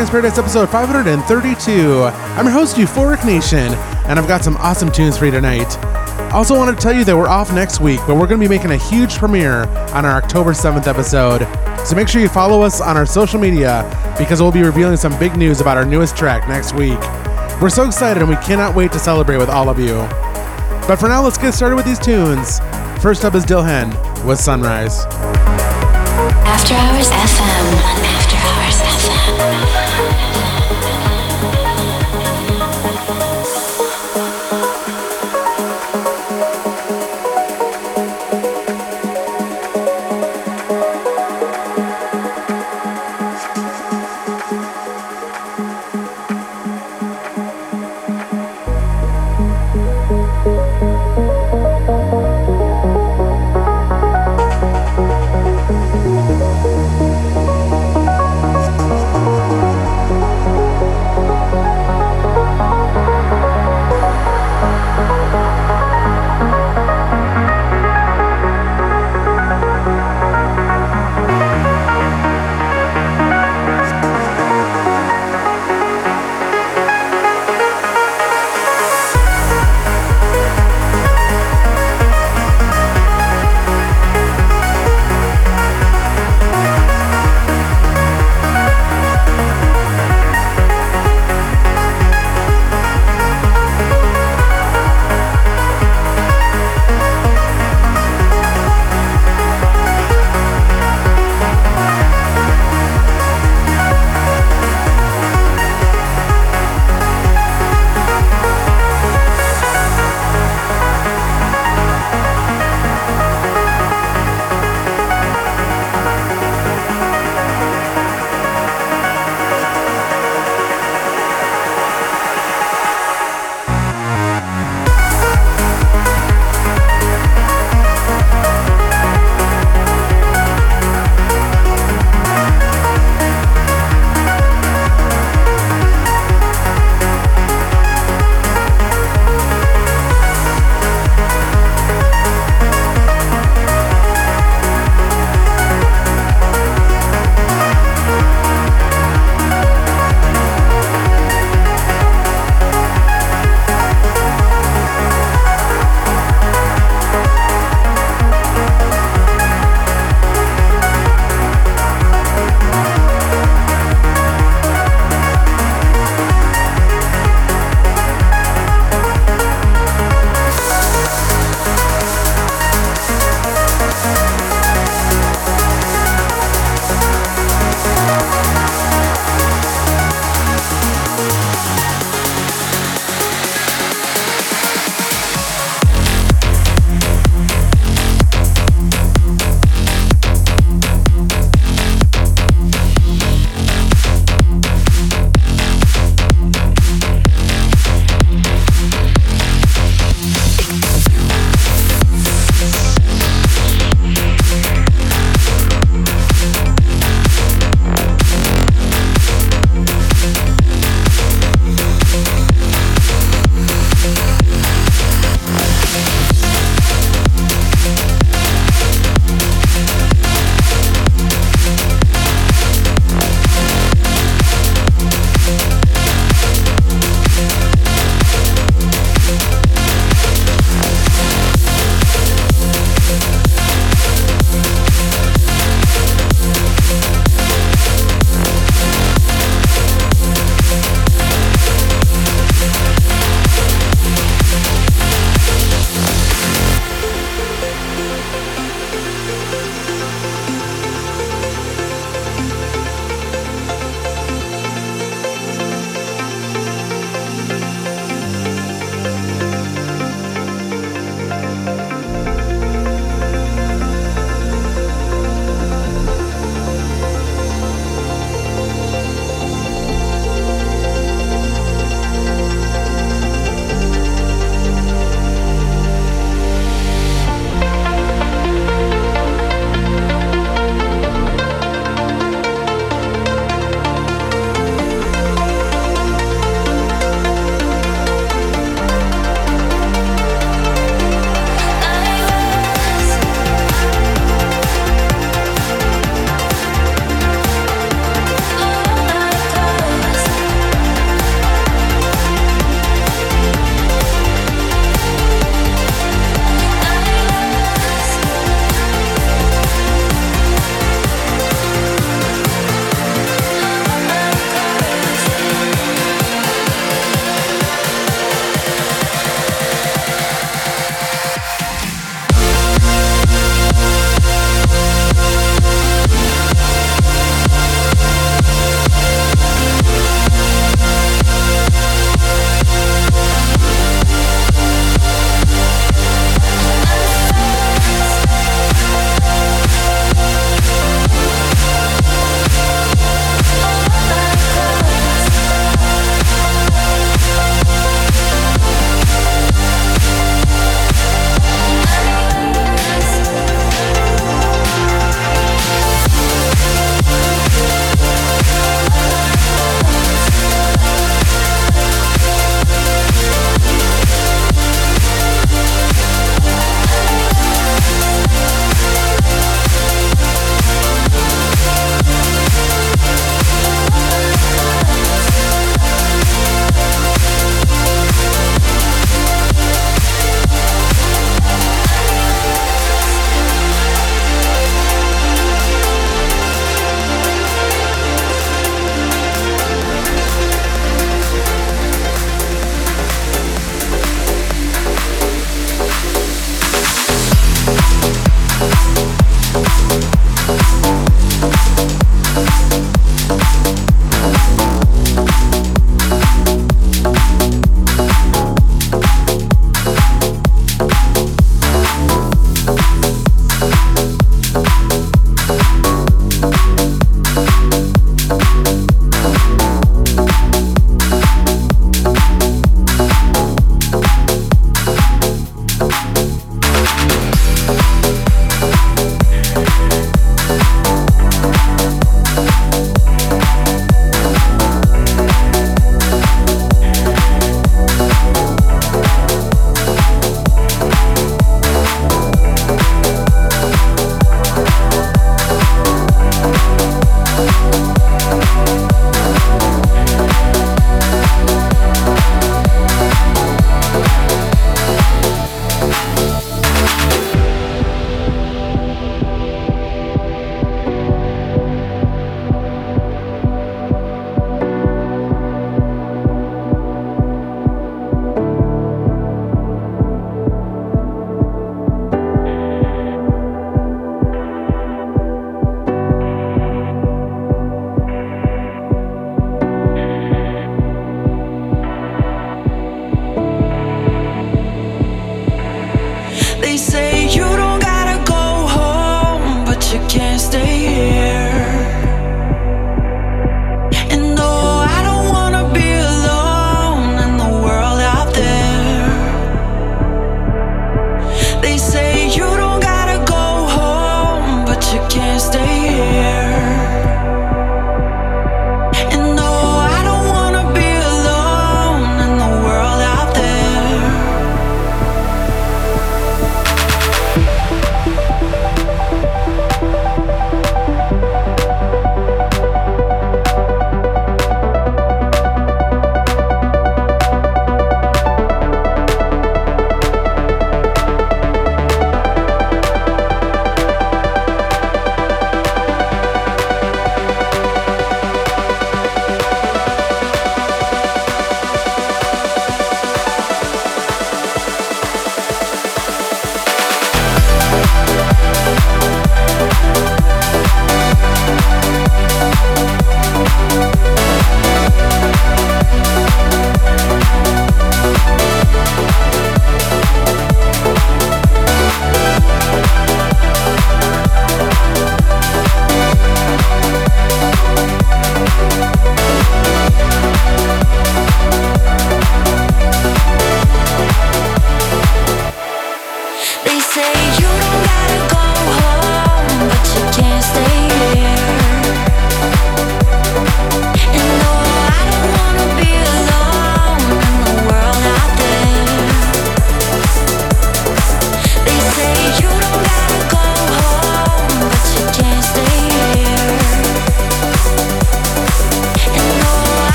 Trance Paradise episode 532. I'm your host, Euphoric Nation, and I've got some awesome tunes for you tonight. I also wanted to tell you that we're off next week, but we're going to be making a huge premiere on our October 7th episode. So make sure you follow us on our social media because we'll be revealing some big news about our newest track next week. We're so excited and we cannot wait to celebrate with all of you. But for now, let's get started with these tunes. First up is Dilhen with Sunrise. After Hours FM.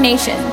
Nation.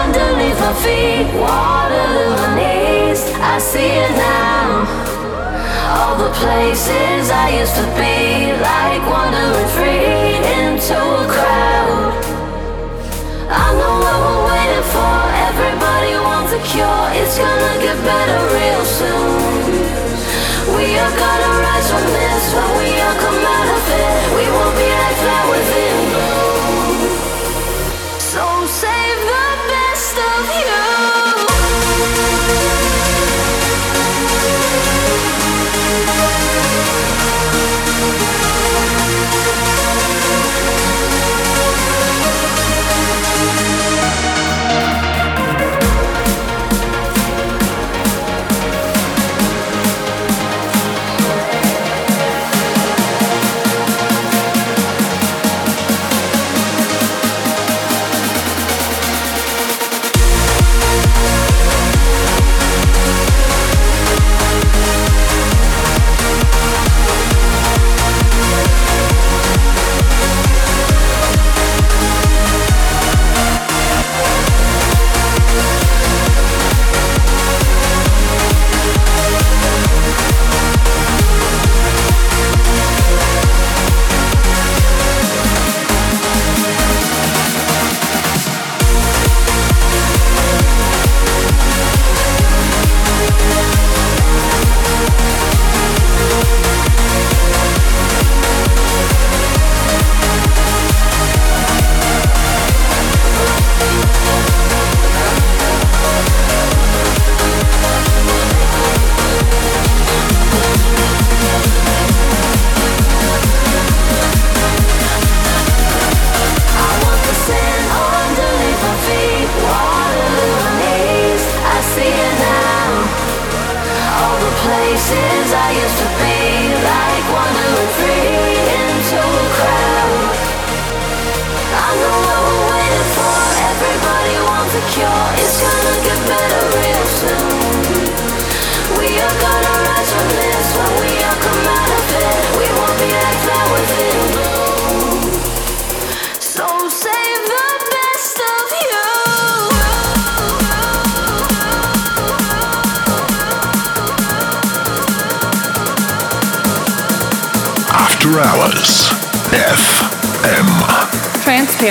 underneath my feet, water to my knees. I see it now. All the places I used to be, like wandering free into a crowd. I know what we're waiting for. Everybody wants a cure. It's gonna get better real soon. We are gonna rise from this, but we are.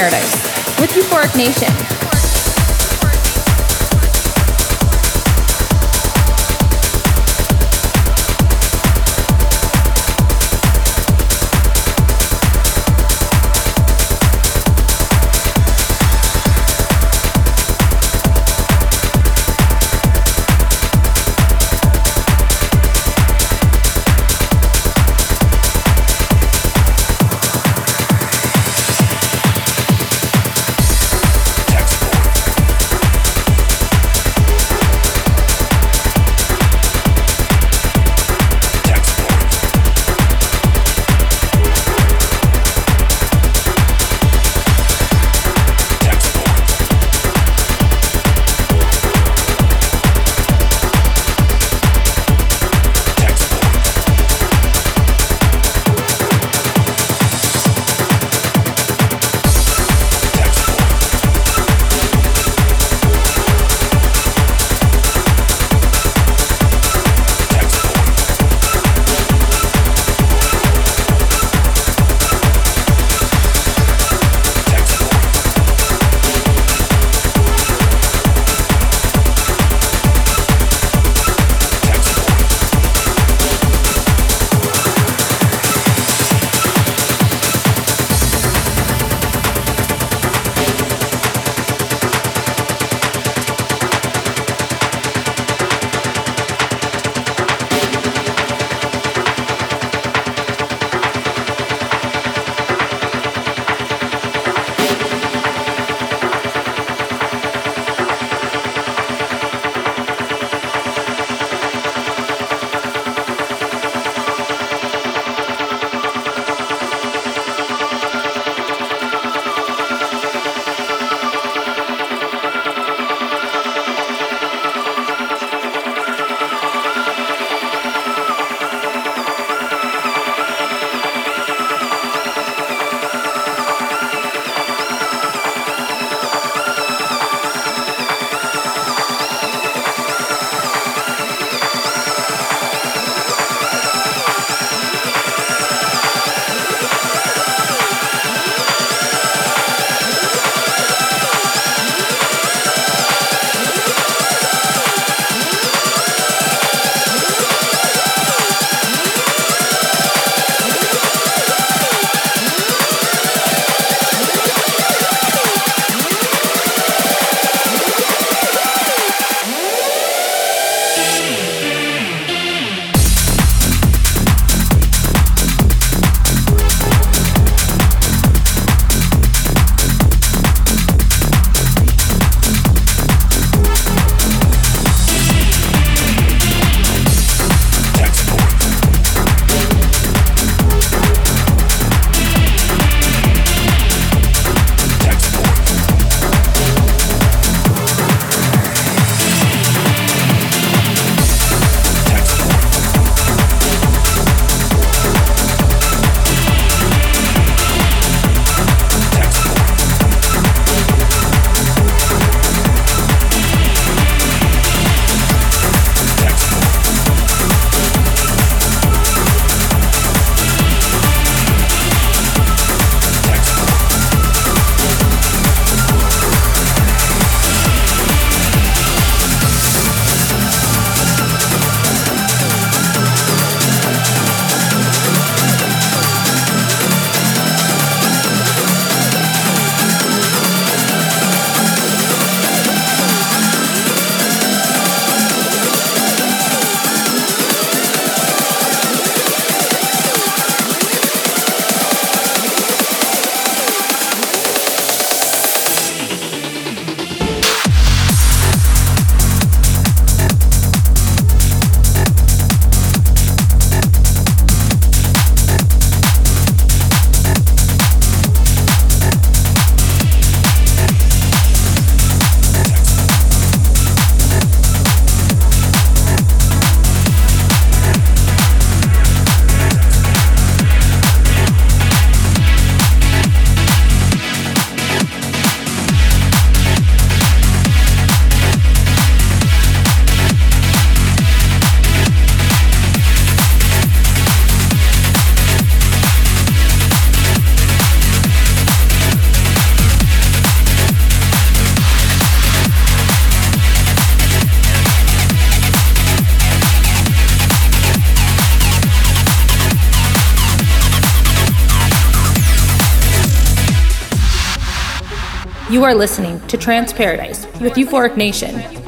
Paradise with Euphoric Nation. You are listening to Trance Paradise with Euphoric Nation.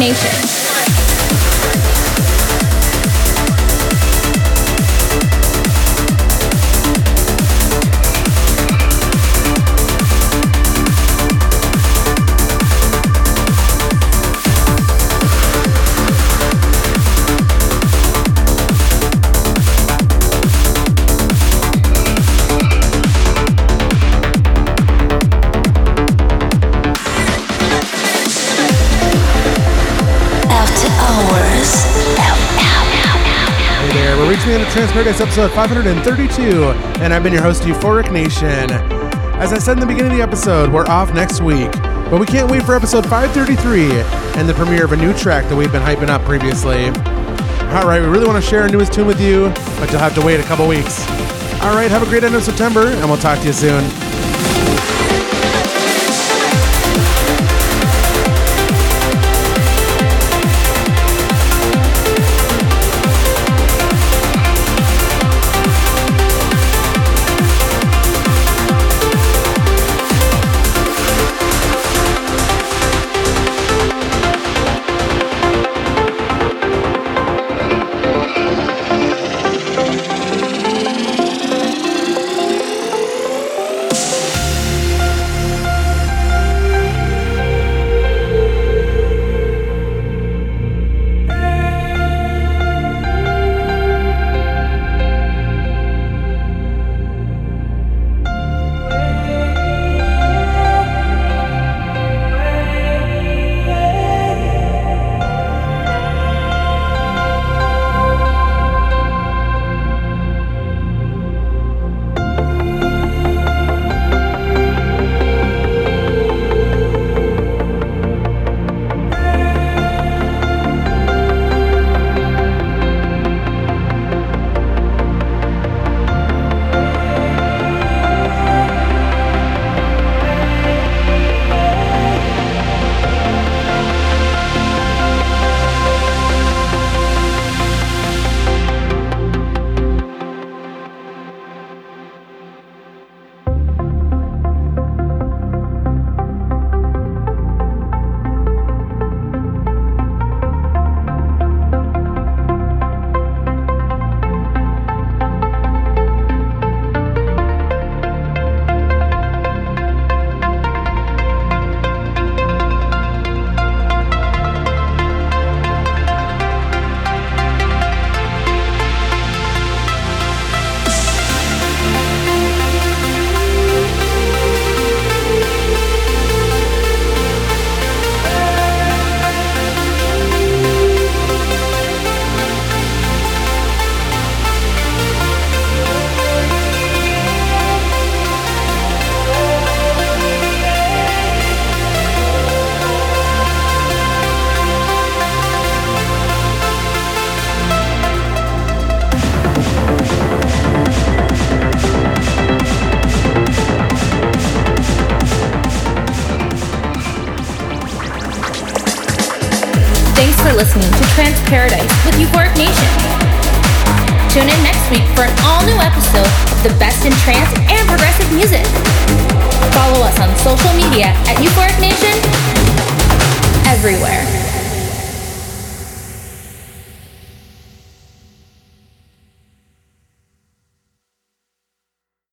Nation. Into Paradise episode 532, and I've been your host, Euphoric Nation. As I said in the beginning of the episode, we're off next week, but we can't wait for episode 533 and the premiere of a new track that we've been hyping up previously. Alright, we really want to share our newest tune with you, but you'll have to wait a couple weeks. Alright, have a great end of September, and we'll talk to you soon.